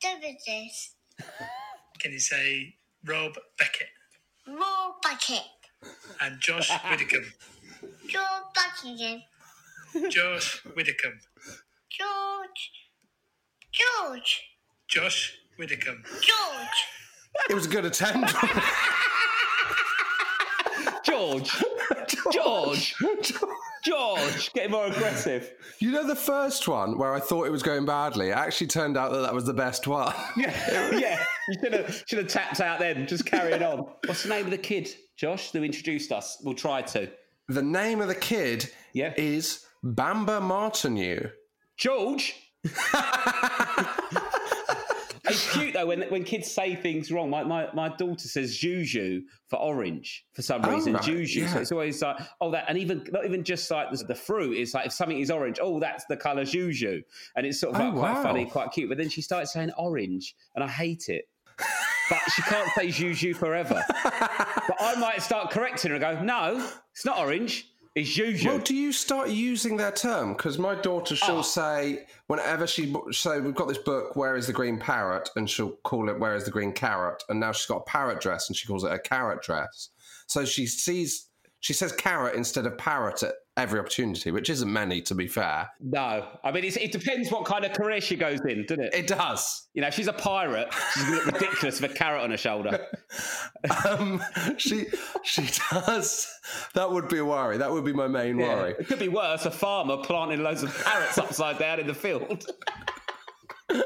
Davies. Can you say Rob Beckett More bucket. and Josh Widdicombe? George Buckingham. Josh Widdicombe. George. George. Josh Widdicombe. George. It was a good attempt. George! George! George! Getting more aggressive. you know, the first one where I thought it was going badly, it actually turned out that that was the best one. Yeah, yeah. You should have should have tapped out then. Just carrying on. What's the name of the kid, Josh, who introduced us? We'll try to. The name of the kid Yeah. is Bamba Martineau. George. it's cute though when when kids say things wrong. My my, my daughter says juju for orange for some Oh, reason. right, Juju. So it's always like oh that and even not even just like the, the fruit. It's like if something is orange, oh that's the colour juju, and it's sort of Oh, like quite wow. funny, quite cute. But then she started saying orange, and I hate it. But she can't say juju forever. but I might start correcting her and go, no, it's not orange. It's juju. Well, do you start using their term? Because my daughter, she'll Oh. say, whenever she say, we've got this book, Where is the Green Parrot? And she'll call it Where is the Green Carrot? And now she's got a parrot dress and she calls it a carrot dress. So she sees, she says carrot instead of parrot at every opportunity, which isn't many, to be fair. no, I mean it's, it depends what kind of career she goes in, doesn't it? It does. You know, if she's a pirate, she's gonna look ridiculous with a carrot on her shoulder. Um, she she does. That would be a worry. That would be my main worry. It could be worse, a farmer planting loads of carrots upside down in the field.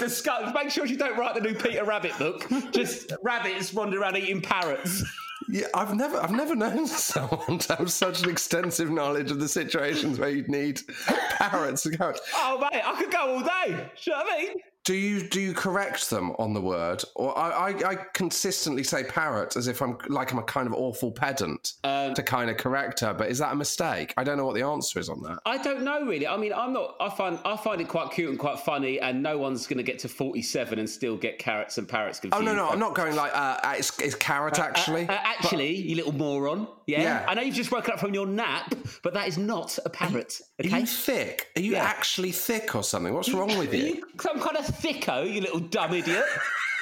Discuss, make sure you don't write the new Peter Rabbit book. Just rabbits wandering around eating parrots. Yeah, I've never I've never known someone to have such an extensive knowledge of the situations where you'd need parrots and carrots. Oh, mate, I could go all day. Do I mean? Do you do you correct them on the word, or I, I, I consistently say parrot as if I'm like I'm a kind of awful pedant Um, to kind of correct her? But is that a mistake? I don't know what the answer is on that. I don't know really. I mean, I'm not. I find I find it quite cute and quite funny, and no one's going to get to 47 and still get carrots and parrots Oh no no, I'm not going like uh, uh, it's, it's carrot actually. Uh, actually, you little moron. Yeah? Yeah. I know you've just woken up from your nap, but that is not a parrot. Are Okay. you thick? Are you Yeah. actually thick or something? What's wrong with Are you? you some kind of thicko, you little dumb idiot?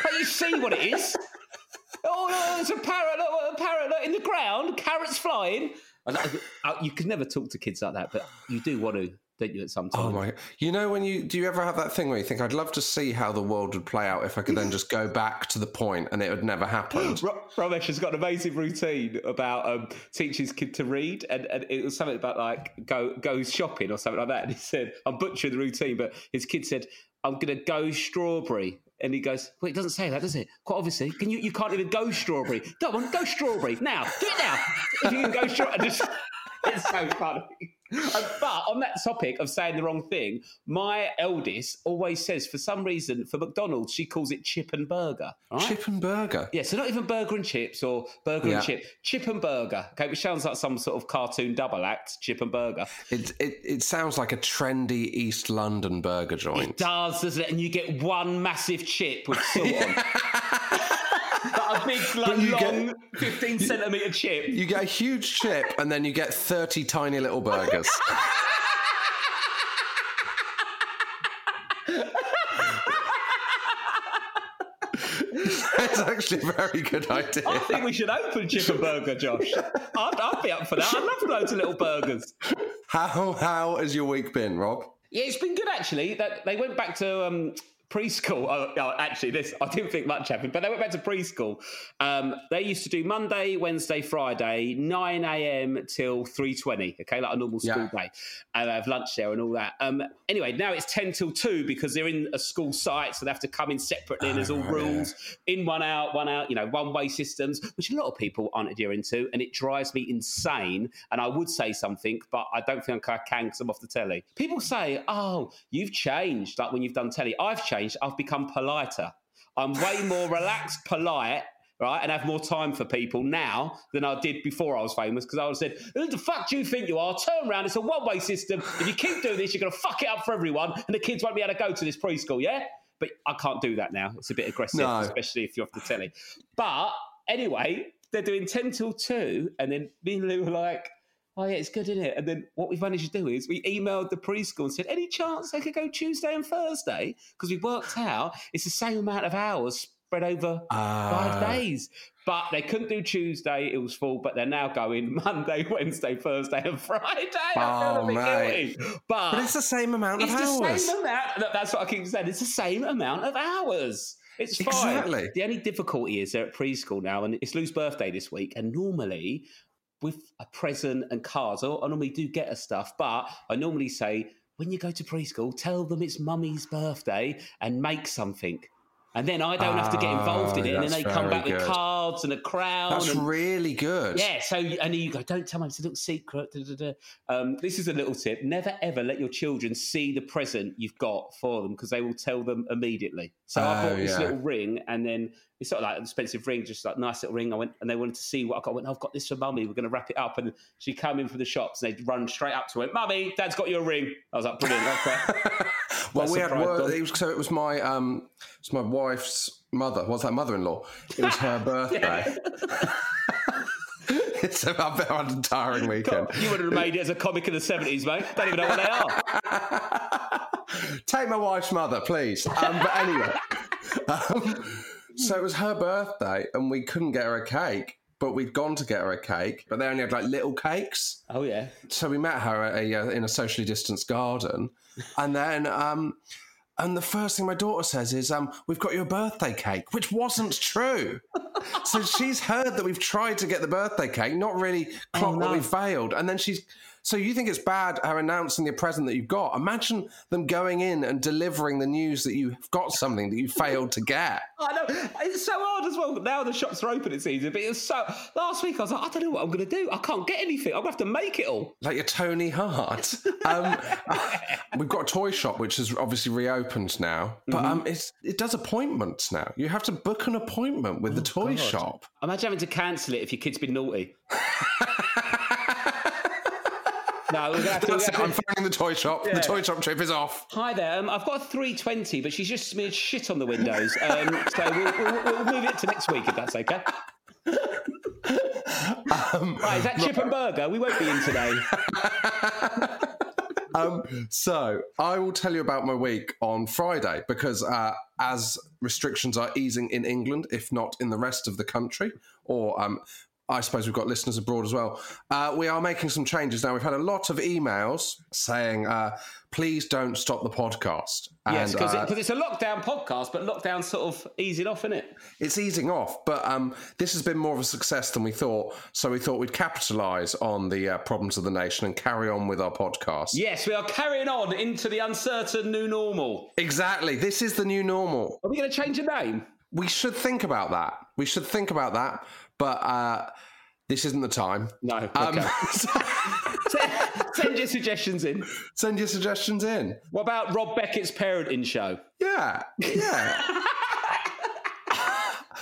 Can't you see what it is? Oh, no, it's a parrot, look, a parrot look, in the ground, carrots flying. I uh, you can never talk to kids like that, but you do want to, don't you, at some time? Oh my! You know when you do you ever have that thing where you think I'd love to see how the world would play out if I could then just go back to the point and it had never happened. Ro- Ramesh has got an amazing routine about um, teaching his kid to read, and, and it was something about like go go shopping or something like that. And he said, "I'm butchering the routine," but his kid said, "I'm going to go strawberry." And he goes, "Well, it doesn't say that, does it? Quite obviously, can you? You can't even go strawberry. Go on, go strawberry now. Do it now. If you can go strawberry, it's so funny. Uh, but on that topic of saying the wrong thing, my eldest always says, for some reason, for McDonald's, she calls it chip and burger. Right? Chip and burger. Yeah, so not even burger and chips or burger Yeah. and chip, chip and burger. Okay, which sounds like some sort of cartoon double act, chip and burger. It, it it sounds like a trendy East London burger joint. It does, doesn't it? And you get one massive chip with salt on. Like a big, like, you get- long, 15 centimetre chip. You get a huge chip, and then you get thirty tiny little burgers. It's actually a very good idea. I think we should open Chip and Burger, Josh. I'd, I'd be up for that. I'd love loads of little burgers. How how has your week been, Rob? Yeah, it's been good actually. That they went back to um, preschool. Oh, oh, actually, this I didn't think much happened, but they went back to preschool. Um, they used to do Monday, Wednesday, Friday, nine a.m. till three twenty. Okay, like a normal school Yeah. day, and they have lunch there and all that. Um, anyway, now it's ten till two because they're in a school site, so they have to come in separately. and there's all Oh, rules in one out, one out. You know, one way systems, which a lot of people aren't adhering to, and it drives me insane. And I would say something, but I don't think I can because I'm off the telly. People say, "Oh, you've changed." Like when you've done telly, I've changed. I've become politer. I'm way more relaxed, polite. Right, and have more time for people now than I did before I was famous because I would have said, Who the fuck do you think you are? Turn around, it's a one way system. If you keep doing this, you're going to fuck it up for everyone, and the kids won't be able to go to this preschool, yeah? But I can't do that now. It's a bit aggressive, No. especially if you're off the telly. But anyway, they're doing 10 till 2, and then me and Lou were like, Oh, yeah, it's good, isn't it? And then what we've managed to do is we emailed the preschool and said, Any chance they could go Tuesday and Thursday? Because we worked out it's the same amount of hours spread over five Ah. days. But they couldn't do Tuesday, it was full, but they're now going Monday, Wednesday, Thursday, and Friday. Oh, mate. But, But it's the same amount of it's the hours. same amount. That's what I keep saying. It's the same amount of hours. It's fine. Exactly. The only difficulty is they're at preschool now, and it's Lou's birthday this week. And normally, with a present and cards, I I normally do get her stuff, but I normally say, when you go to preschool, tell them it's mummy's birthday and make something. And then I don't have to get involved in it. And then they come back with cards and a crown. That's and, really good. yeah, so and you go, don't tell them it's a little secret. da, da, da. Um, this is a little tip: never ever let your children see the present you've got for them because they will tell them immediately. So I Oh, bought this yeah. little ring, and then it's sort of like an expensive ring, just like nice little ring. I went and they wanted to see what I got. I went, I've got this for mummy. We're going to wrap it up, and she came in from the shops, and they'd run straight up to her. Mummy, Dad's got you a ring. I was like, brilliant. Okay. well, That's we had work, it was, so it was my um, it's my wife's mother. What's that? Mother-in-law. It was her birthday. it's about an tiring weekend. you would have made it as a comic in the seventies, mate. Don't even know what they are. Take my wife's mother, please. Um, but anyway, um, so it was her birthday, and we couldn't get her a cake. But we'd gone to get her a cake, but they only had like little cakes. Oh yeah. so we met her at a, uh, in a socially distanced garden, and then um, and the first thing my daughter says is, um, "We've got your birthday cake," which wasn't true. so she's heard that we've tried to get the birthday cake, not really clocked that no. we failed, and then she's. So you think it's bad her announcing the present that you've got? Imagine them going in and delivering the news that you've got something that you failed to get. I know it's so hard as well. Now the shops are open, it's easy. But it's so. Last week I was like, I don't know what I'm going to do. I can't get anything. I'm going to have to make it all. like your Tony Hart. Um, we've got a toy shop which has obviously reopened now, but Mm-hmm. um, it's it does appointments now. You have to book an appointment with the toy God. shop. Imagine having to cancel it if your kid's been naughty. No, we're going to have to. We're it. gonna I'm phoning the toy shop. Yeah. The toy shop trip is off. Hi there. Um, I've got a 320, but she's just smeared shit on the windows. Um, so we'll, we'll, we'll move it to next week if that's okay. Um, Right, is that chip and burger? We won't be in today. um, so I will tell you about my week on Friday because uh, as restrictions are easing in England, if not in the rest of the country, or um, I suppose we've got listeners abroad as well. Uh, we are making some changes now. We've had a lot of emails saying, uh, "Please don't stop the podcast." yes, because uh, it's a lockdown podcast, but lockdown sort of easing off, isn't it? it's easing off, but um, this has been more of a success than we thought. So we thought we'd capitalise on the uh, problems of the nation and carry on with our podcast. Yes, we are carrying on into the uncertain new normal. Exactly. This is the new normal. Are we going to change the name? We should think about that. We should think about that. But uh, this isn't the time. No. Okay. Um, Send your suggestions in. send your suggestions in. What about Rob Beckett's parenting show? Yeah, yeah.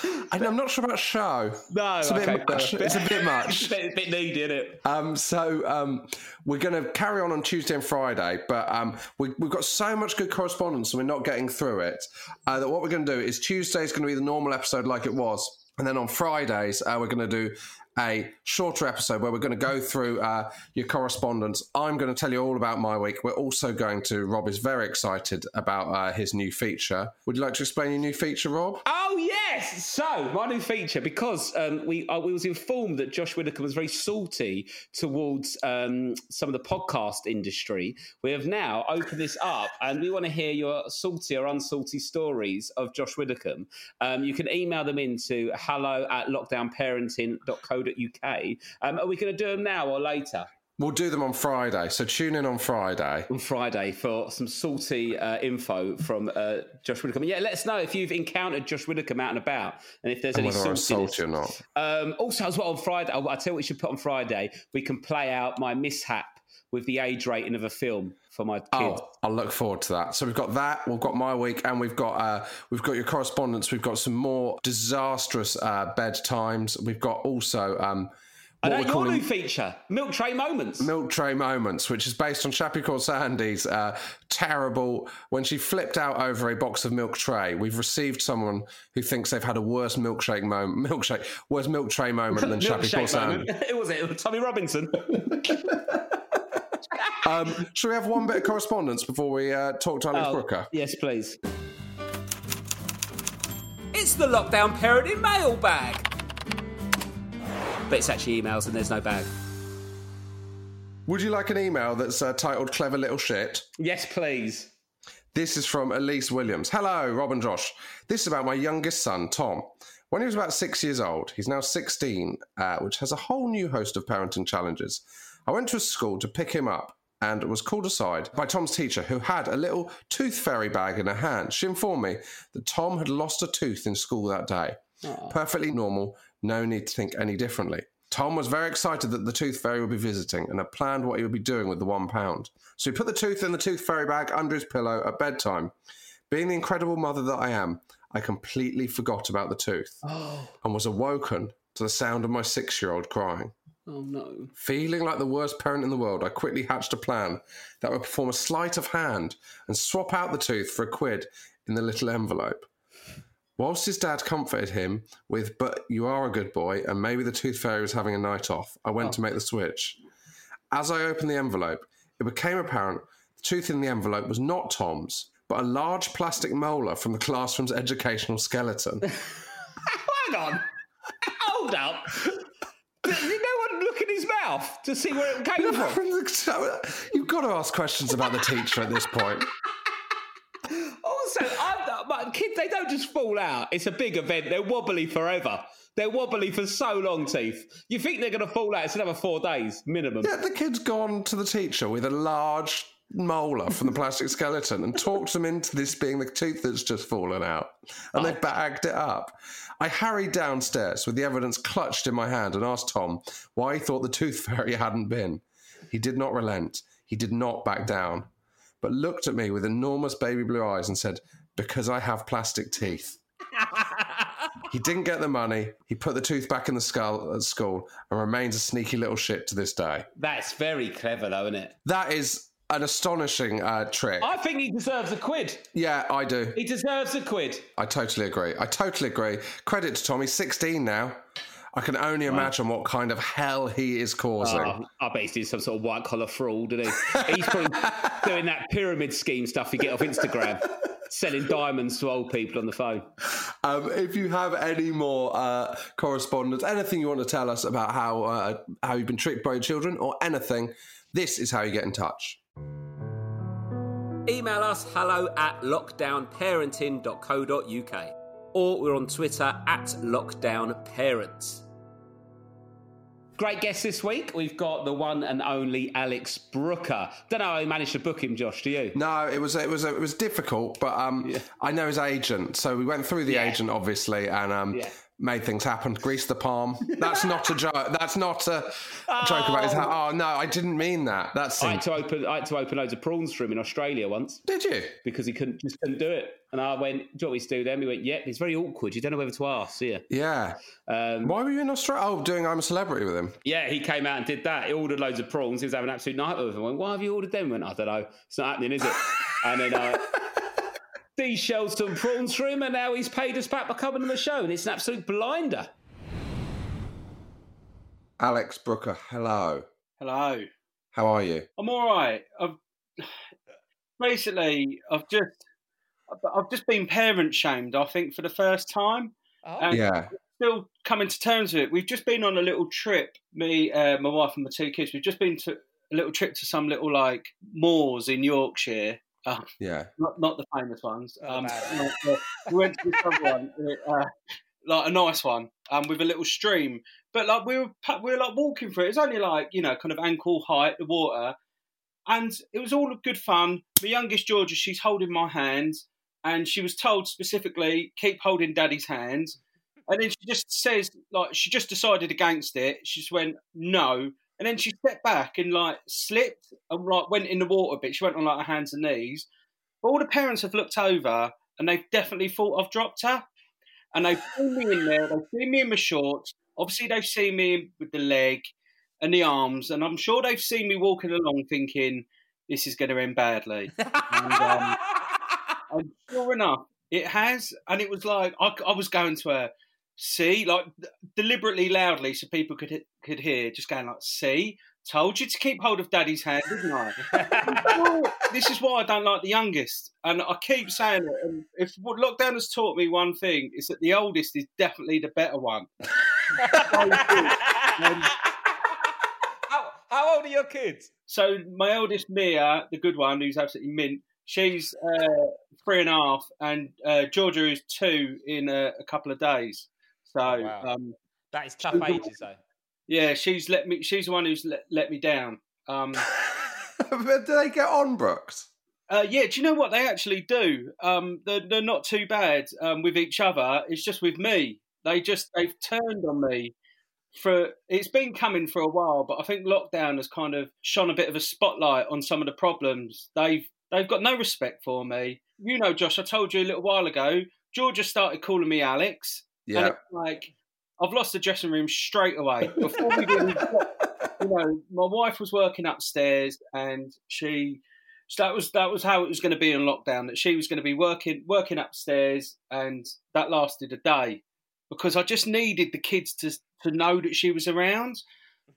and I'm not sure about show. No, it's a bit okay, much. fair. It's a bit much. It's a bit, bit needy, isn't it? Um, so um, we're going to carry on on Tuesday and Friday, but um, we, we've got so much good correspondence and we're not getting through it. Uh, that what we're going to do is Tuesday is going to be the normal episode like it was, and then on Fridays uh, we're going to do a shorter episode where we're going to go through uh, your correspondence. I'm going to tell you all about my week. We're also going to. Rob is very excited about uh, his new feature. Would you like to explain your new feature, Rob? Oh yes! So my new feature because um, we uh, we was informed that Josh Whitaker was very salty towards um, some of the podcast industry. We have now opened this up, and we want to hear your salty or unsalty stories of Josh Whitaker. Um, you can email them into hello at lockdownparenting.co.uk. Um, are we going to do them now or later? We'll do them on Friday. So tune in on Friday. on Friday for some salty uh, info from uh, Josh Widdicombe. Yeah, let us know if you've encountered Josh Widdicombe out and about, and if there's And any whether salty or not. Um, also, as well on Friday, I I tell you what we should put on Friday. We can play out my mishap with the age rating of a film for my kids. Oh, I'll look forward to that. So we've got that. We've got my week, and we've got uh, we've got your correspondence. We've got some more disastrous uh, bedtimes. We've got also um, and what that we're your calling new feature, Milk Tray Moments. Milk Tray Moments, which is based on Chappie Called Sandy's uh, terrible when she flipped out over a box of milk tray. We've received someone who thinks they've had a worse milkshake moment, milkshake, worse milk tray moment than Chappie Called Milkshake Sandy. it was it. it was Tommy Robinson. Um, should we have one bit of correspondence before we uh, talk to Alex Oh, Brooker? yes, please. It's the lockdown parenting mailbag. But it's actually emails and there's no bag. Would you like an email that's uh, titled "Clever Little Shit"? Yes, please. This is from Elise Williams. Hello, Rob and Josh. This is about my youngest son, Tom. When he was about six years old, he's now 16, uh, which has a whole new host of parenting challenges. I went to a school to pick him up and was called aside by Tom's teacher, who had a little tooth fairy bag in her hand. She informed me that Tom had lost a tooth in school that day. Perfectly normal, no need to think any differently. Tom was very excited that the tooth fairy would be visiting and had planned what he would be doing with the one pound. So he put the tooth in the tooth fairy bag under his pillow at bedtime. Being the incredible mother that I am, I completely forgot about the tooth oh. and was awoken to the sound of my six year old crying. Oh no. Feeling like the worst parent in the world, I quickly hatched a plan that would perform a sleight of hand and swap out the tooth for a quid in the little envelope. Whilst his dad comforted him with, but you are a good boy, and maybe the tooth fairy was having a night off, I went to oh. make the switch. As I opened the envelope, it became apparent the tooth in the envelope was not Tom's, but a large plastic molar from the classroom's educational skeleton. Hang on. Hold up. Did did no one look in his mouth to see where it came from? You've got to ask questions about the teacher at this point. Also, I'm, my kids, they don't just fall out. It's a big event. They're wobbly forever. They're wobbly for so long, Teeth. You think they're going to fall out? It's another four days minimum. Yeah, the kid's gone to the teacher with a large molar from the plastic skeleton and talked them into this being the tooth that's just fallen out. And they oh. bagged it up. I hurried downstairs with the evidence clutched in my hand and asked Tom why he thought the tooth fairy hadn't been. He did not relent. He did not back down, but looked at me with enormous baby blue eyes and said, Because I have plastic teeth. He didn't get the money. He put the tooth back in the skull at school and remains a sneaky little shit to this day. That's very clever, though, isn't it? That is an astonishing uh, trick. I think he deserves a quid. Yeah, I do. He deserves a quid. I totally agree. I totally agree. Credit to Tommy, 16 now. I can only imagine what kind of hell he is causing. Oh, I bet he's doing some sort of white collar fraud, isn't he? He's probably doing that pyramid scheme stuff you get off Instagram, selling diamonds to old people on the phone. Um, if you have any more uh, correspondence, anything you want to tell us about how uh, how you've been tricked by your children, or anything, this is how you get in touch. Email us hello at lockdownparenting.co.uk or we're on Twitter at lockdownparents. Great guest this week. We've got the one and only Alex Brooker. Don't know how you managed to book him, Josh. Do you? No, it was it was it was difficult, but um, I know his agent, so we went through the Yeah. agent obviously, and um, Yeah. Made things happen. Greased the palm. That's not a joke. That's not a joke about his. ha- Oh no, I didn't mean that. That's I had to open. I had to open loads of prawns for him in Australia once did you? because he couldn't just couldn't do it. And I went, "Do you want me to do them?" He went, "Yep." It's very awkward. You don't know whether to ask. Yeah. Yeah. Um, Why were you in Australia? Oh, doing I'm a Celebrity with him. yeah, he came out and did that. He ordered loads of prawns. He was having an absolute night with them. I went, Why have you ordered them? I went, I don't know. It's not happening, is it? and then uh, Dee shelled some prawns for him, and now he's paid us back by coming on the show. And it's an absolute blinder. Alex Brooker, hello. Hello. How are you? I'm all right. I've basically I've just I've just been parent shamed. I think for the first time. And Yeah. Still coming to terms with it. We've just been on a little trip. Me, uh, my wife, and my two kids. We've just been to a little trip to some little like moors in Yorkshire. Uh, Yeah. not not the famous ones. Oh, Um, bad. not we went to this other one, uh, like a nice one, um, with a little stream. But like we were we were like walking through it. It was only like you know kind of ankle height the water, and it was all good fun. My youngest Georgia, she's holding my hand, and she was told specifically keep holding Daddy's hands. And then she just says like she just decided against it. She just went no, and then she stepped back and like slipped and like went in the water a bit. She went on like her hands and knees. But all the parents have looked over and they've definitely thought I've dropped her. And they've seen me in there, they've seen me in my shorts. Obviously, they've seen me with the leg and the arms, and I'm sure they've seen me walking along thinking, this is going to end badly. and, um, and sure enough, it has. And it was like, I, I was going to her, see, like deliberately loudly so people could could hear, just going like, see, told you to keep hold of daddy's hand, didn't I? This is why I don't like the youngest, and I keep saying it. And if what lockdown has taught me one thing, is that the oldest is definitely the better one. Um, how, how old are your kids? so my eldest Mia, the good one, who's absolutely mint, she's uh, three and a half, and uh, Georgia is two in a, a couple of days. So Wow. um, That is tough ages, though. yeah, she's let me. She's the one who's let, let me down. Um, but do they get on, Brooks? Uh, yeah, do you know what they actually do? Um, they're, they're not too bad um, with each other. It's just with me. They just they've turned on me. For it's been coming for a while, but I think lockdown has kind of shone a bit of a spotlight on some of the problems. They've they've got no respect for me. You know, Josh, I told you a little while ago. Georgia started calling me Alex, and Yeah. like I've lost the dressing room straight away. Before we even you know, my wife was working upstairs, and she so that was that was how it was going to be in lockdown. That she was going to be working working upstairs, and that lasted a day because I just needed the kids to to know that she was around.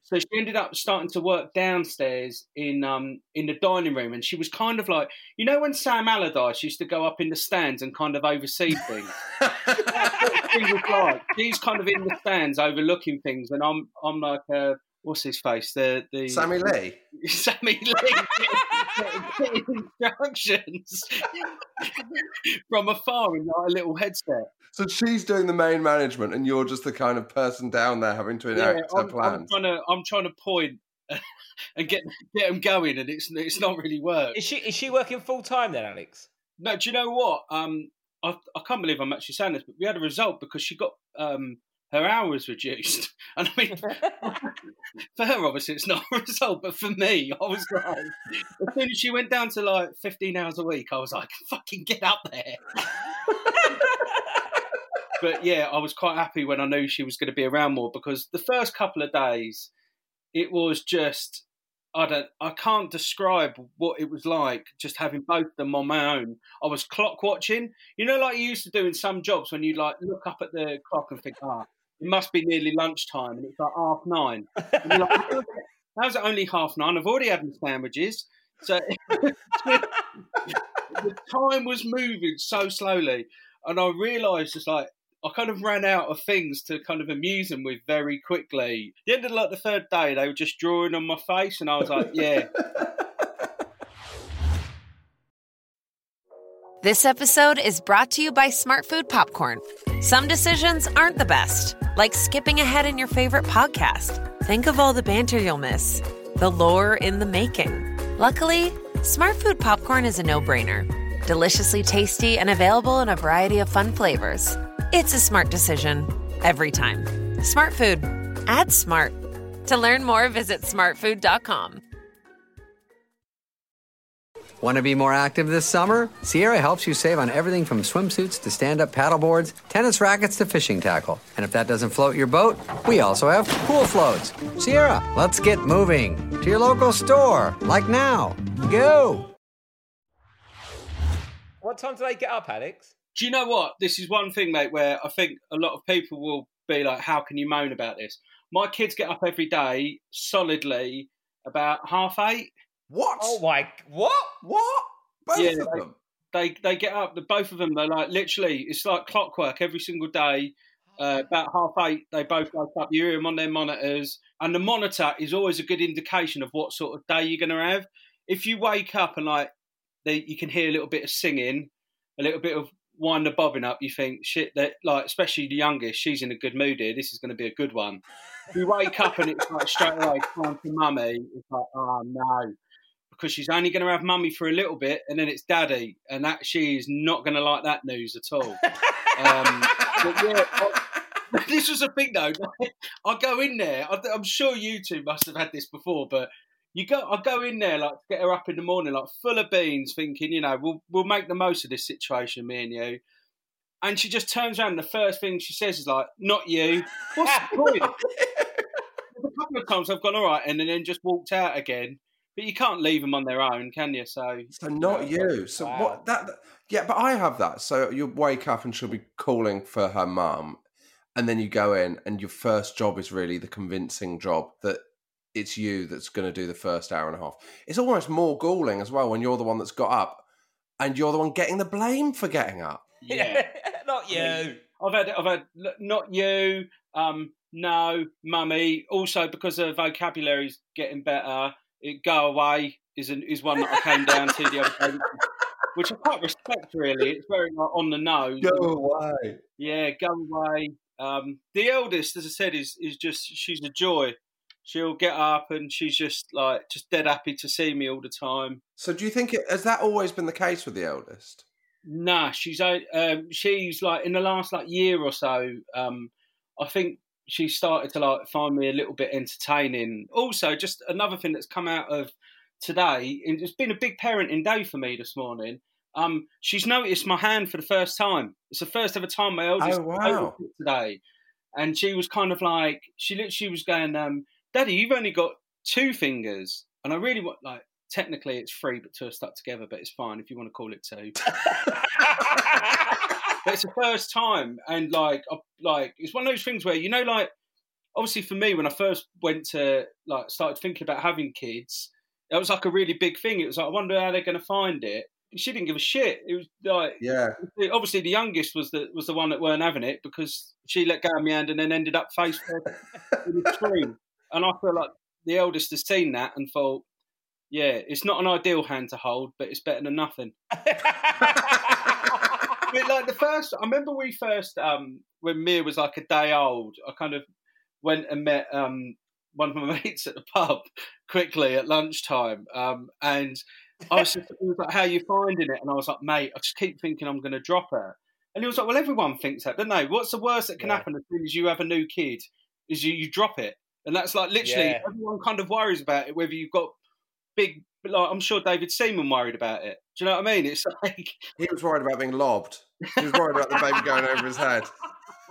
So she ended up starting to work downstairs in um in the dining room, and she was kind of like you know when Sam Allardyce used to go up in the stands and kind of oversee things. That's what she was like. She's kind of in the stands overlooking things, and I'm I'm like uh, what's his face the the Sammy Lee. Sammy Lee getting instructions from afar in like a little headset. So she's doing the main management, and you're just the kind of person down there having to Yeah, enact her I'm, I'm trying to I'm trying to point and get get them going, and it's it's not really worked. Is she is she working full time then, Alex? No, do you know what? Um, I I can't believe I'm actually saying this, but we had a result because she got um her hours reduced, and I mean for her obviously it's not a result, but for me I was like, as soon as she went down to like 15 hours a week, I was like, fucking get up there. but yeah, I was quite happy when I knew she was going to be around more because the first couple of days, it was just I don't I can't describe what it was like just having both them on my own. I was clock watching, you know, like you used to do in some jobs when you like look up at the clock and think, ah, it must be nearly lunchtime, and it's like half nine. Like, how's it only half nine? I've already had my sandwiches, so the time was moving so slowly, and I realised it's like I kind of ran out of things to kind of amuse them with very quickly. The end of like the third day, they were just drawing on my face, and I was like, yeah. This episode is brought to you by Smartfood Popcorn. Some decisions aren't the best, like skipping ahead in your favorite podcast. Think of all the banter you'll miss, the lore in the making. Luckily, Smartfood Popcorn is a no brainer. Deliciously tasty and available in a variety of fun flavors. It's a smart decision. every time. Smart Food. Add smart. To learn more, visit smartfood.com. Want to be more active this summer? Sierra helps you save on everything from swimsuits to stand up paddleboards, tennis rackets to fishing tackle. And if that doesn't float your boat, we also have pool floats. Sierra, let's get moving to your local store, like now. Go! What time do they get up, Alex? Do you know what? This is one thing, mate, where I think a lot of people will be like, how can you moan about this? My kids get up every day solidly about half eight. What? Oh my! What? What? Both Yeah, of they- them. They they get up, the both of them, they're like literally, it's like clockwork every single day. Uh, about half eight, they both wake up. You hear them on their monitors, and the monitor is always a good indication of what sort of day you're going to have. If you wake up and like, they, you can hear a little bit of singing, a little bit of wind the bobbin up. You think shit that like, especially the youngest, she's in a good mood here. This is going to be a good one. You wake up and it's like straight away time for mummy, it's like oh no, because she's only going to have mummy for a little bit, and then it's daddy, and that she is not going to like that news at all. Um, but yeah, I- this was a thing though. I go in there. I'm sure you two must have had this before, but you go. I go in there like to get her up in the morning, like full of beans, thinking, you know, we'll we'll make the most of this situation, me and you. And she just turns around. And the first thing she says is like, "Not you." What's the point? a couple of times I've gone all right, and then just walked out again. But you can't leave them on their own, can you? So So not you. So Wow. what that? Yeah, but I have that. So you wake up and she'll be calling for her mum, and then you go in, and your first job is really the convincing job that it's you that's going to do the first hour and a half. It's almost more galling as well when you're the one that's got up, and you're the one getting the blame for getting up. yeah. Not you. I've had I've had not you, um, no, mummy. Also because her vocabulary's getting better. It go away is an, is one that I came down to the other day, which I quite respect. Really, it's very like, on the nose. Go away. Yeah, go away. Um, the eldest, as I said, is is just she's a joy. She'll get up and she's just like just dead happy to see me all the time. So do you think it has that always been the case with the eldest? Nah, she's um, she's like in the last like year or so. Um, I think she started to like find me a little bit entertaining. Also, just another thing that's come out of today, and it's been a big parenting day for me this morning. Um, she's noticed my hand for the first time. It's the first ever time my eldest Oh, wow. today, and she was kind of like she literally was going, um, "Daddy, you've only got two fingers," and I really want like. Technically, it's three, but two are stuck together. But it's fine if you want to call it two. but it's the first time, and like, I, like it's one of those things where you know, like, obviously for me, when I first went to like started thinking about having kids, that was like a really big thing. It was like, I wonder how they're going to find it. She didn't give a shit. It was like, Yeah. obviously the youngest was the was the one that weren't having it because she let go of my hand and then ended up face first in the screen. And I feel like the eldest has seen that and thought, yeah, it's not an ideal hand to hold, but it's better than nothing. But like the first, I remember we first, um, when Mia was like a day old, I kind of went and met um, one of my mates at the pub quickly at lunchtime. Um, and I was just, was like, How are you finding it? And I was like, Mate, I just keep thinking I'm going to drop her. And he was like, Well, everyone thinks that, don't they? What's the worst that can Yeah. happen as soon as you have a new kid is you, you drop it. And that's like literally Yeah. everyone kind of worries about it, whether you've got big, like I'm sure David Seaman worried about it. Do you know what I mean? It's like, He was worried about being lobbed. He was worried about the baby going over his head.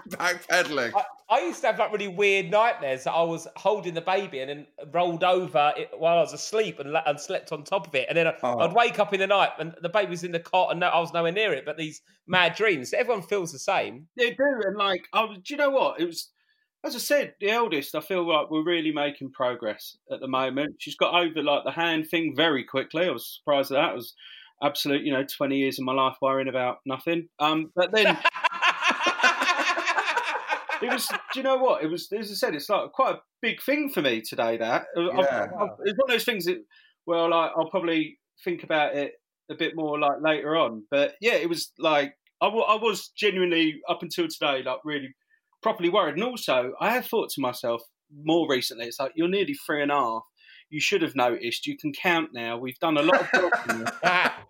Backpedaling. I, I used to have like really weird nightmares that I was holding the baby and then rolled over it while I was asleep and, and slept on top of it. And then I, Oh. I'd wake up in the night and the baby was in the cot and no, I was nowhere near it. But these mad dreams, everyone feels the same. They do, and like, I was, do you know what? It was, as I said, the eldest. I feel like we're really making progress at the moment. She's got over like the hand thing very quickly. I was surprised at that. It was absolute, you know, twenty years of my life worrying about nothing. Um, but then it was. Do you know what? It was, as I said, it's like quite a big thing for me today. That I've- I've- it's one of those things that, well, like I'll probably think about it a bit more like later on. But yeah, it was like I wa- I was genuinely up until today like really properly worried, and also I have thought to myself more recently. It's like you're nearly three and a half. You should have noticed. You can count now. We've done a lot of talking.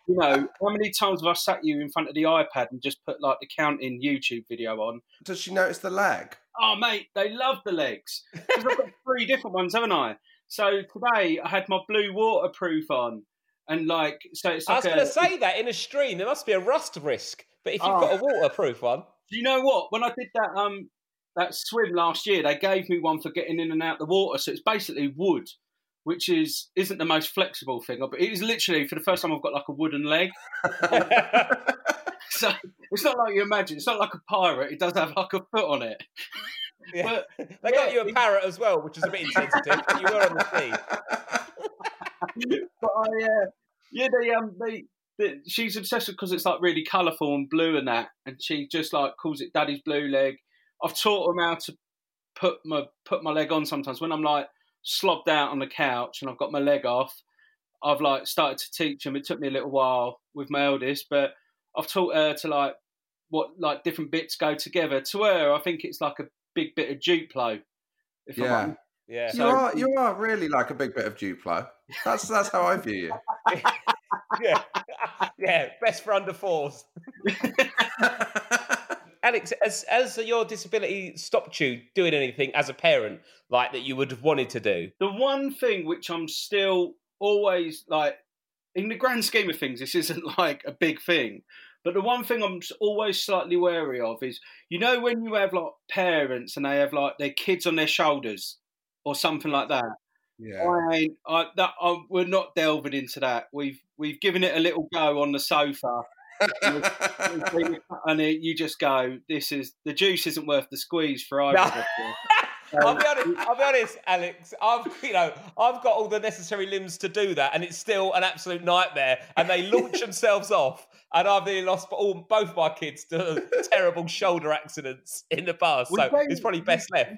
You you know, how many times have I sat you in front of the iPad and just put like the counting YouTube video on? Does she notice the lag? Oh, mate, they love the legs. 'Cause I've got three different ones, haven't I? So today I had my blue waterproof on, and like, so it's Like I like was going to say that in a stream, there must be a rust risk. But if you've Oh. got a waterproof one, Do you know what? When I did that um that swim last year, they gave me one for getting in and out the water. So it's basically wood, which is isn't the most flexible thing. But it is literally for the first time I've got like a wooden leg. so it's not like you imagine. It's not like a pirate. It does have like a foot on it. yeah. But they got you a parrot as well, which is a bit insensitive. but you were on the sea. but I, uh, yeah, they um, they, they she's obsessed because it's like really colourful and blue and that, and she just like calls it Daddy's blue leg. I've taught them how to put my put my leg on sometimes when I'm like slobbed out on the couch and I've got my leg off. I've like started to teach them. It took me a little while with my eldest, but I've taught her to like what like different bits go together. To her, I think it's like a big bit of Duplo. If I'm Yeah. honest. Yeah. You are you are really like a big bit of Duplo. That's that's how I view you. yeah. yeah. Best for under fours. Alex, as as your disability stopped you doing anything as a parent, like that you would have wanted to do? the one thing which I'm still always like, in the grand scheme of things, this isn't like a big thing. But the one thing I'm always slightly wary of is, you know, when you have like parents and they have like their kids on their shoulders or something like that. Yeah. I ain't. I, that I, we're not delving into that. We've we've given it a little go on the sofa, and it, you just go. This is the juice isn't worth the squeeze for either. of us. I'll be honest. I'll be honest, Alex. I've you know I've got all the necessary limbs to do that, and it's still an absolute nightmare. And they launch themselves off, and I've nearly lost all both my kids to terrible shoulder accidents in the past. So it's probably best left.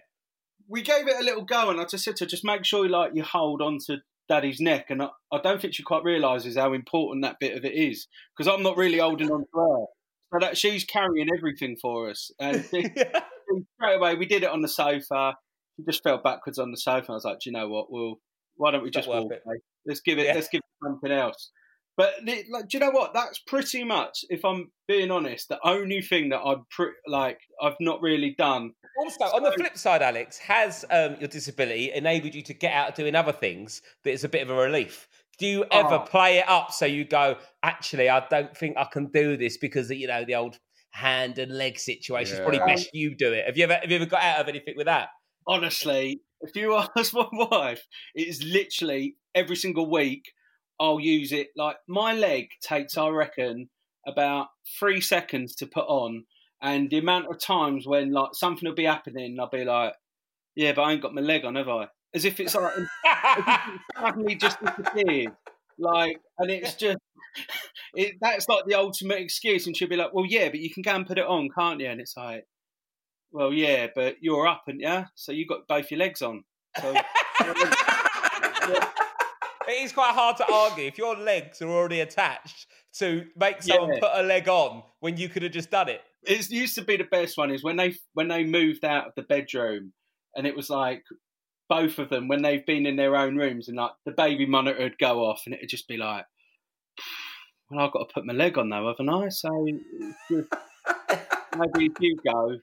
we gave it a little go, and I just said to her, just make sure like you hold on to Daddy's neck, and I, I don't think she quite realises how important that bit of it is because I'm not really holding on to her, so that she's carrying everything for us. And she- she- straight away, we did it on the sofa. She just fell backwards on the sofa. I was like, do you know what? We'll why don't we just walk? away? Let's give it. Yeah. Let's give it something else. But the- like, do you know what? That's pretty much, if I'm being honest, the only thing that I'm pre- like I've not really done. Also, on the flip side, Alex, has um, your disability enabled you to get out doing other things that is a bit of a relief? Do you ever Oh. play it up so you go, actually, I don't think I can do this because you know the old hand and leg situation? It's probably best you do it. Have you ever have you ever got out of anything with that? honestly, if you ask my wife, it is literally every single week I'll use it. Like my leg takes, I reckon, about three seconds to put on, and the amount of times when like something will be happening, I'll be like, "Yeah, but I ain't got my leg on, have I?" As if it's like it suddenly just disappeared. Like, and it's just. It, that's like the ultimate excuse, and she'll be like, "Well, yeah, but you can go and put it on, can't you?" And it's like, well, yeah, but you're up, and yeah, so you got both your legs on. So, It is quite hard to argue if your legs are already attached to make someone Yeah. put a leg on when you could have just done it. it used to be the best one is when they when they moved out of the bedroom, and it was like both of them when they've been in their own rooms, and like the baby monitor would go off, and it'd just be like, well, I've got to put my leg on though, haven't I? So maybe if you go, and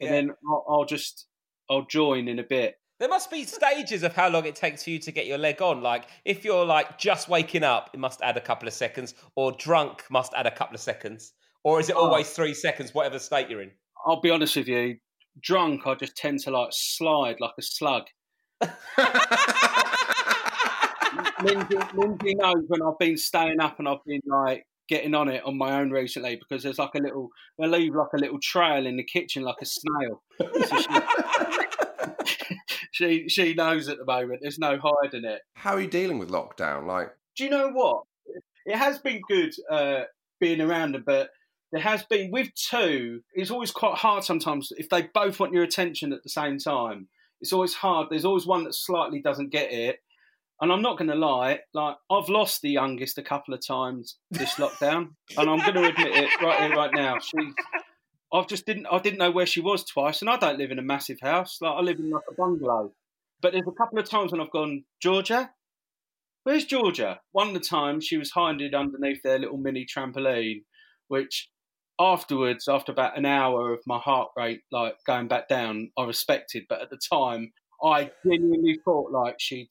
Yeah. then I'll, I'll just I'll join in a bit. There must be stages of how long it takes for you to get your leg on. Like if you're like just waking up, it must add a couple of seconds, or drunk must add a couple of seconds, or is it Oh. always three seconds, whatever state you're in? I'll be honest with you, drunk, I just tend to like slide like a slug. Lindsay, Lindsay knows when I've been staying up and I've been like getting on it on my own recently because there's like a little, I leave like a little trail in the kitchen like a snail. She she knows at the moment. There's no hiding it. How are you dealing with lockdown? Like, Do you know what? It has been good uh, being around them, but there has been with two. It's always quite hard sometimes if they both want your attention at the same time. It's always hard. There's always one that slightly doesn't get it. And I'm not going to lie, like I've lost the youngest a couple of times this lockdown, and I'm going to admit it right here, right now. She's, I've just didn't, I didn't know where she was twice, and I don't live in a massive house. Like I live in like a bungalow, but there's a couple of times when I've gone, Georgia, Where's Georgia? One of the times she was hiding underneath their little mini trampoline, which afterwards, after about an hour of my heart rate like going back down, I respected. But at the time, I genuinely thought like she'd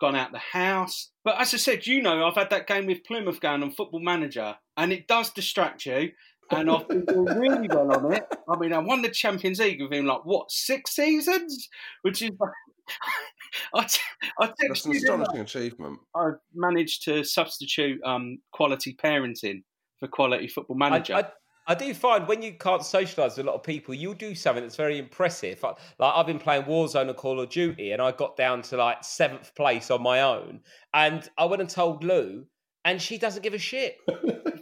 gone out the house. But as I said, you know, I've had that game with Plymouth going on Football Manager, and it does distract you. And I've been doing really well on it. I mean, I won the Champions League with him like what six seasons, which is. I, t- I That's an you, didn't astonishing achievement. I've managed to substitute um, quality parenting for quality football manager. I, I, I do find when you can't socialise with a lot of people, you'll do something that's very impressive. Like, like I've been playing Warzone and Call of Duty, and I got down to like seventh place on my own, and I went and told Lou, and she doesn't give a shit.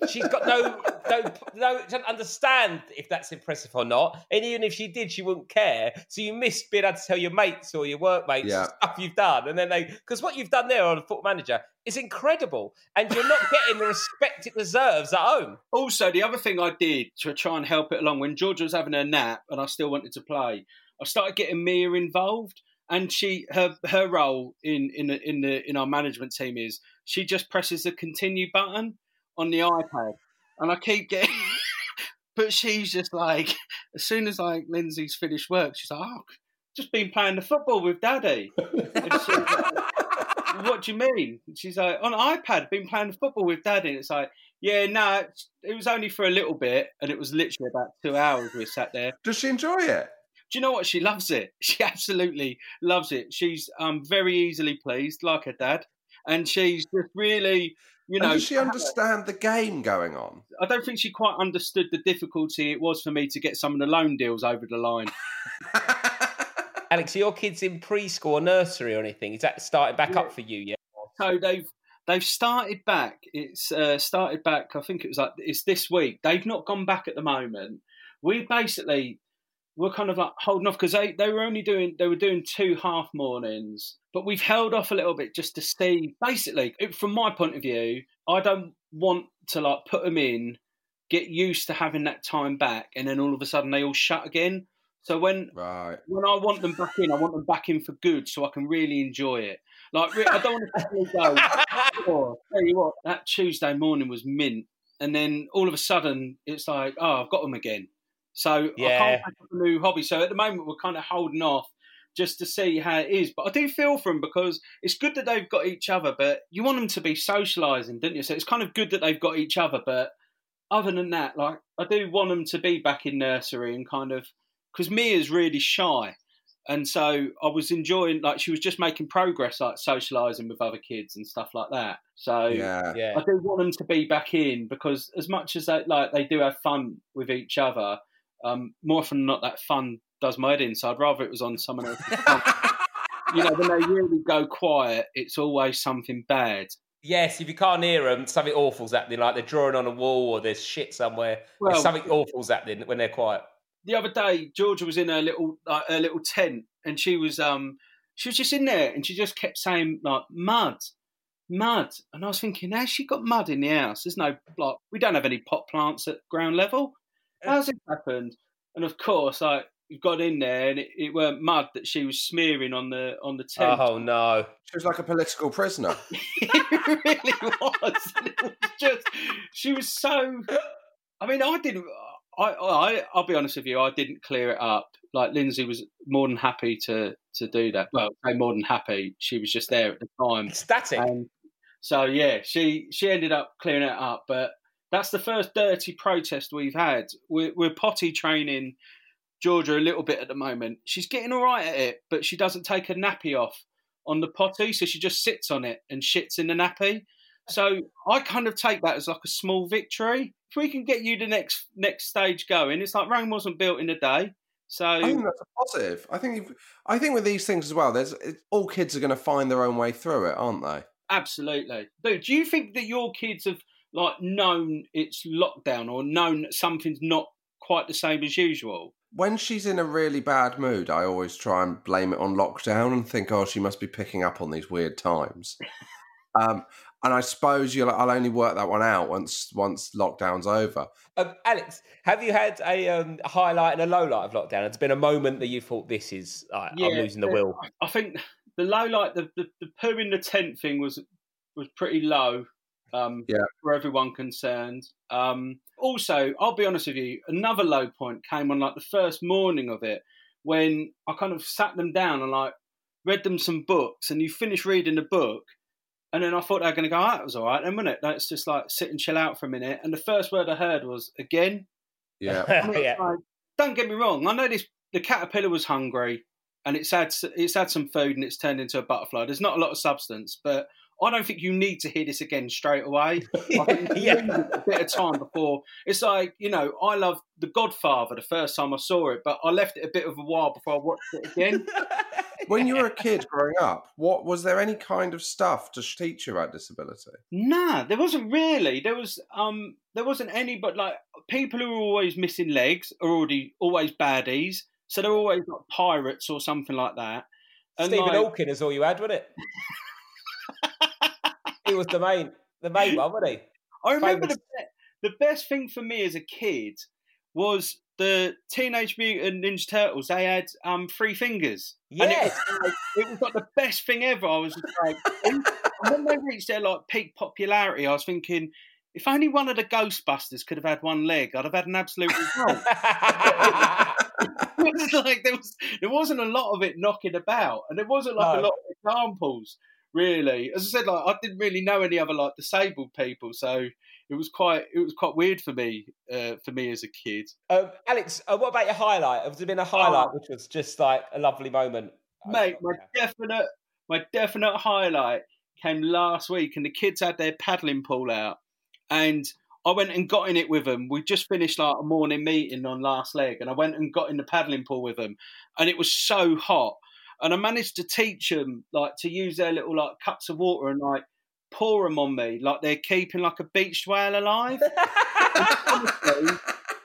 She's got no, no, no, doesn't understand if that's impressive or not. And even if she did, she wouldn't care. So you miss being able to tell your mates or your workmates Yeah. stuff you've done, and then they, because what you've done there on a football manager is incredible, and you're not getting the respect it deserves at home. Also, the other thing I did to try and help it along when Georgia was having a nap and I still wanted to play, I started getting Mia involved. And she, her, her role in in the, in the in our management team is she just presses the continue button on the iPad, and I keep getting. but she's just like, as soon as like Lindsay's finished work, she's like, "Oh, just been playing the football with Daddy." What do you mean? She's like, on iPad, been playing football with Daddy. And it's like, yeah, no, it was only for a little bit, and it was literally about two hours we sat there. Does she enjoy it? Do you know what? She loves it. She absolutely loves it. She's um very easily pleased, like her dad, and she's just really, you And know, does she understand the game going on? I don't think she quite understood the difficulty it was for me to get some of the loan deals over the line. Alex, are your kids in preschool or nursery or anything? Is that starting back up for you yet? So they've they've started back. It's uh, started back. I think it was like it's this week. They've not gone back at the moment. We basically we're kind of like holding off because they, they were only doing they were doing two half mornings, but we've held off a little bit just to see. Basically, it- from my point of view, I don't want to like put them in, get used to having that time back, and then all of a sudden they all shut again. So when Right. when I want them back in, I want them back in for good, so I can really enjoy it. Like I don't want to go. Oh, tell you what, that Tuesday morning was mint, and then all of a sudden it's like, oh, I've got them again. So I can't pick up a new hobby. So at the moment we're kind of holding off just to see how it is. But I do feel for them because it's good that they've got each other, but you want them to be socialising, don't you? So it's kind of good that they've got each other, but other than that, like I do want them to be back in nursery and kind of because Mia's really shy, and so I was enjoying like she was just making progress, like socialising with other kids and stuff like that. So Yeah. Yeah. I do want them to be back in because as much as they like they do have fun with each other, um, more often than not that fun does my head in. So I'd rather it was on someone else's. you know, when they really go quiet, it's always something bad. Yes, if you can't hear them, something awful's happening. Like they're drawing on a wall or there's shit somewhere. Well- something awful's happening when they're quiet. the other day, Georgia was in her little uh, her little tent, and she was um she was just in there, and she just kept saying like mud, mud, and I was thinking, how's she got mud in the house? There's no like we don't have any pot plants at ground level. How's it happened? And of course, like we got in there, and it, it weren't mud that she was smearing on the on the tent. Oh no! She was like a political prisoner. it really was. And It was just she was so. I mean, I didn't. I, I I'll be honest with you. I didn't clear it up. Like Lindsay was more than happy to to do that. Well, say more than happy. She was just there at the time. Static. And so yeah, she she ended up clearing it up. But that's the first dirty protest we've had. We're, we're potty training Georgia a little bit at the moment. She's getting all right at it, but she doesn't take her nappy off on the potty, so she just sits on it and shits in the nappy. So I kind of take that as like a small victory. If we can get you the next next stage going, it's like Rome wasn't built in a day. So I think that's a positive. I think I think with these things as well, there's all kids are going to find their own way through it, aren't they? Absolutely. Dude, do you think that your kids have like known it's lockdown or known that something's not quite the same as usual? When she's in a really bad mood, I always try and blame it on lockdown and think, oh, she must be picking up on these weird times. um, and I suppose you'll, I'll only work that one out once once lockdown's over. Um, Alex, have you had a, um, highlight and a low light of lockdown? It's been a moment that you thought this is like, I'm losing the uh, will. I think the low light, the, the, the poo in the tent thing was was pretty low um, Yeah. for everyone concerned. Um, also, I'll be honest with you, another low point came on like the first morning of it when I kind of sat them down and like read them some books, and you finish reading the book. And then I thought they were going to go, oh, that was all right, then, wasn't it? Let's just like sit and chill out for a minute. And the first word I heard was again. Yeah. Yeah. like, don't get me wrong. I know this. The caterpillar was hungry, and it's had it's had some food, and it's turned into a butterfly. There's not a lot of substance, but I don't think you need to hear this again straight away. I think Yeah. a bit of time before. It's like you know, I love The Godfather the first time I saw it, but I left it a bit of a while before I watched it again. When you were a kid growing up, what was there any kind of stuff to teach you about disability? Nah, there wasn't really. There was um there wasn't any but like people who are always missing legs are already always baddies. So they're always like pirates or something like that. And Stephen like, Hawking is all you had, wasn't it? he was the main, the main one, wasn't he? I remember famous- the, the best thing for me as a kid was the Teenage Mutant Ninja Turtles. They had um three fingers. And it was, Yes. like, it was like the best thing ever. I was just like, and when they reached their like peak popularity, I was thinking, if only one of the Ghostbusters could have had one leg, I'd have had an absolute result. it was like there was there wasn't a lot of it knocking about, and there wasn't like a lot of examples really. As I said, like I didn't really know any other like disabled people, so it was quite it was quite weird for me uh, for me as a kid. um, Alex, uh, what about your highlight? Has there been a highlight Oh. which was just like a lovely moment? Mate, my definite my definite highlight came last week, and the kids had their paddling pool out, and I went and got in it with them. We just finished like a morning meeting on last leg, and I went and got in the paddling pool with them, and it was so hot, and I managed to teach them like to use their little like cups of water and like pour them on me, like they're keeping like a beached whale alive. Honestly,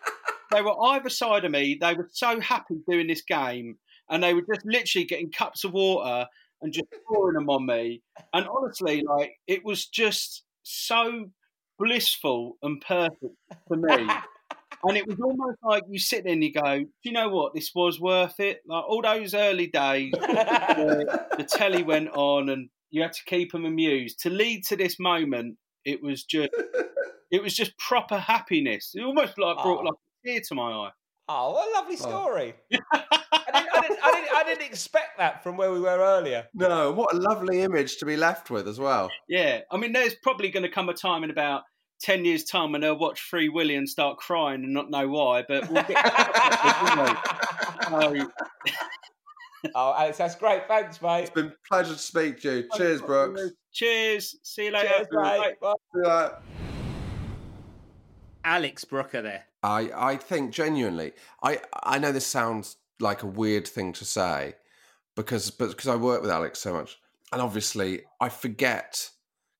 they were either side of me. They were so happy doing this game, and they were just literally getting cups of water and just pouring them on me. And honestly, like it was just so blissful and perfect for me. And it was almost like you sit there and you go, "Do you know what? This was worth it." Like all those early days, the telly went on, and you had to keep them amused. To lead to this moment, it was just, it was just proper happiness. It almost like brought Oh. like a tear to my eye. Oh, what a lovely ah. story! I, didn't, I, didn't, I, didn't, I didn't expect that from where we were earlier. No, what a lovely image to be left with as well. Yeah, I mean, there's probably going to come a time in about ten years' time and they'll watch Free Willy and start crying and not know why. But we'll get Oh, Alex, that's great. Thanks, mate. It's been a pleasure to speak to you. Cheers, Brooks. cheers. See you later. Cheers, mate. Bye. See you later. Alex Brooker there. I, I think genuinely, I, I know this sounds like a weird thing to say because, but because I work with Alex so much, and obviously I forget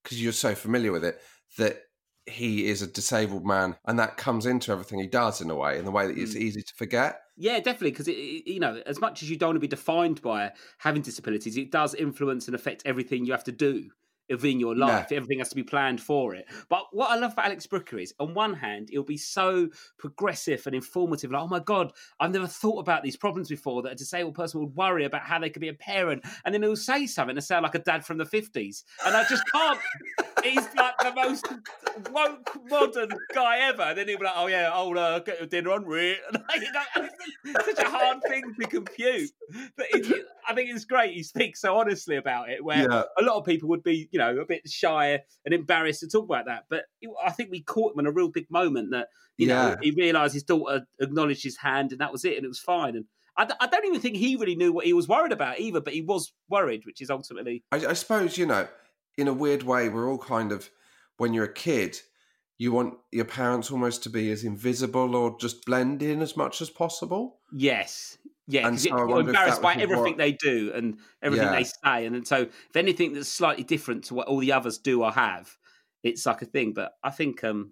because you're so familiar with it that he is a disabled man, and that comes into everything he does in a way, in the way that it's mm. easy to forget. Yeah, definitely. Because you know, as much as you don't want to be defined by having disabilities, it does influence and affect everything you have to do within your life. Everything has to be planned for it. But what I love about Alex Brooker is, on one hand, it'll be so progressive and informative. Like, oh my god, I've never thought about these problems before. That a disabled person would worry about how they could be a parent, and then he'll say something to sound like a dad from the fifties, and I just can't. He's like the most woke modern guy ever. And then he'll be like, "Oh yeah, I'll uh, get your dinner on Rit." And, you know, it's such a hard thing to compute. But it's, I think it's great. He speaks so honestly about it, where Yeah. a lot of people would be, you know, a bit shy and embarrassed to talk about that. But I think we caught him in a real big moment that, you know, he realised his daughter acknowledged his hand, and that was it, and it was fine. And I, d- I don't even think he really knew what he was worried about either, but he was worried, which is ultimately I, I suppose you know, in a weird way, we're all kind of when you're a kid, you want your parents almost to be as invisible or just blend in as much as possible. Yes. Yeah, because so you're embarrassed by everything what- they do and everything Yeah. they say. And, and so if anything that's slightly different to what all the others do or have, it's like a thing. But I think um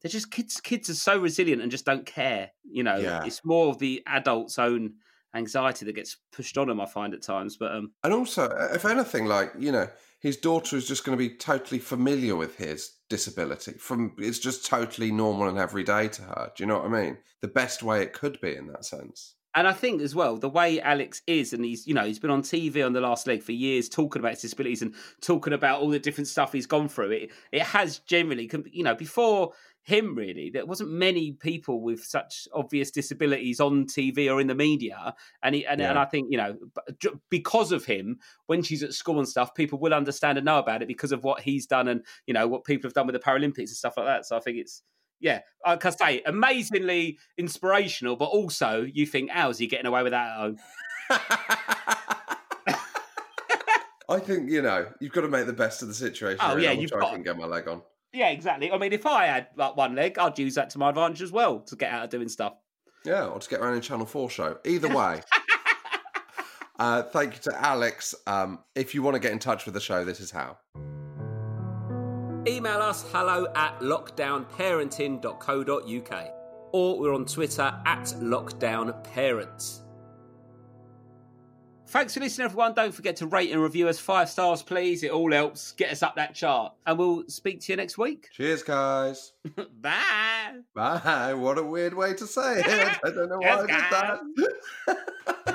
they're just kids kids are so resilient and just don't care. You know, Yeah. it's more of the adult's own anxiety that gets pushed on them, I find at times. But um And also, if anything, like you know, his daughter is just going to be totally familiar with his disability. From it's just totally normal and everyday to her. Do you know what I mean? The best way it could be in that sense. And I think as well, the way Alex is, and he's, you know, he's been on TV on the last leg for years talking about his disabilities and talking about all the different stuff he's gone through. It it has generally, you know, before him really, there wasn't many people with such obvious disabilities on TV or in the media. And he, and, Yeah. and I think, you know, because of him, when she's at school and stuff, people will understand and know about it because of what he's done and, you know, what people have done with the Paralympics and stuff like that. So I think it's, yeah, like I say, amazingly inspirational, but also you think, how's he getting away with that at home? I think you know you've got to make the best of the situation. Oh, yeah, you've I got- can get my leg on. Yeah, exactly. I mean, if I had like one leg, I'd use that to my advantage as well to get out of doing stuff. Yeah, or just get around in Channel 4 show. Either way. uh, thank you to Alex. Um, if you want to get in touch with the show, this is how. Email us hello at lockdownparenting.co.uk or we're on Twitter at lockdownparents. Thanks for listening, everyone. Don't forget to rate and review us five stars, please. It all helps get us up that chart. And we'll speak to you next week. Cheers, guys. Bye. Bye. What a weird way to say it. I don't know why I did that.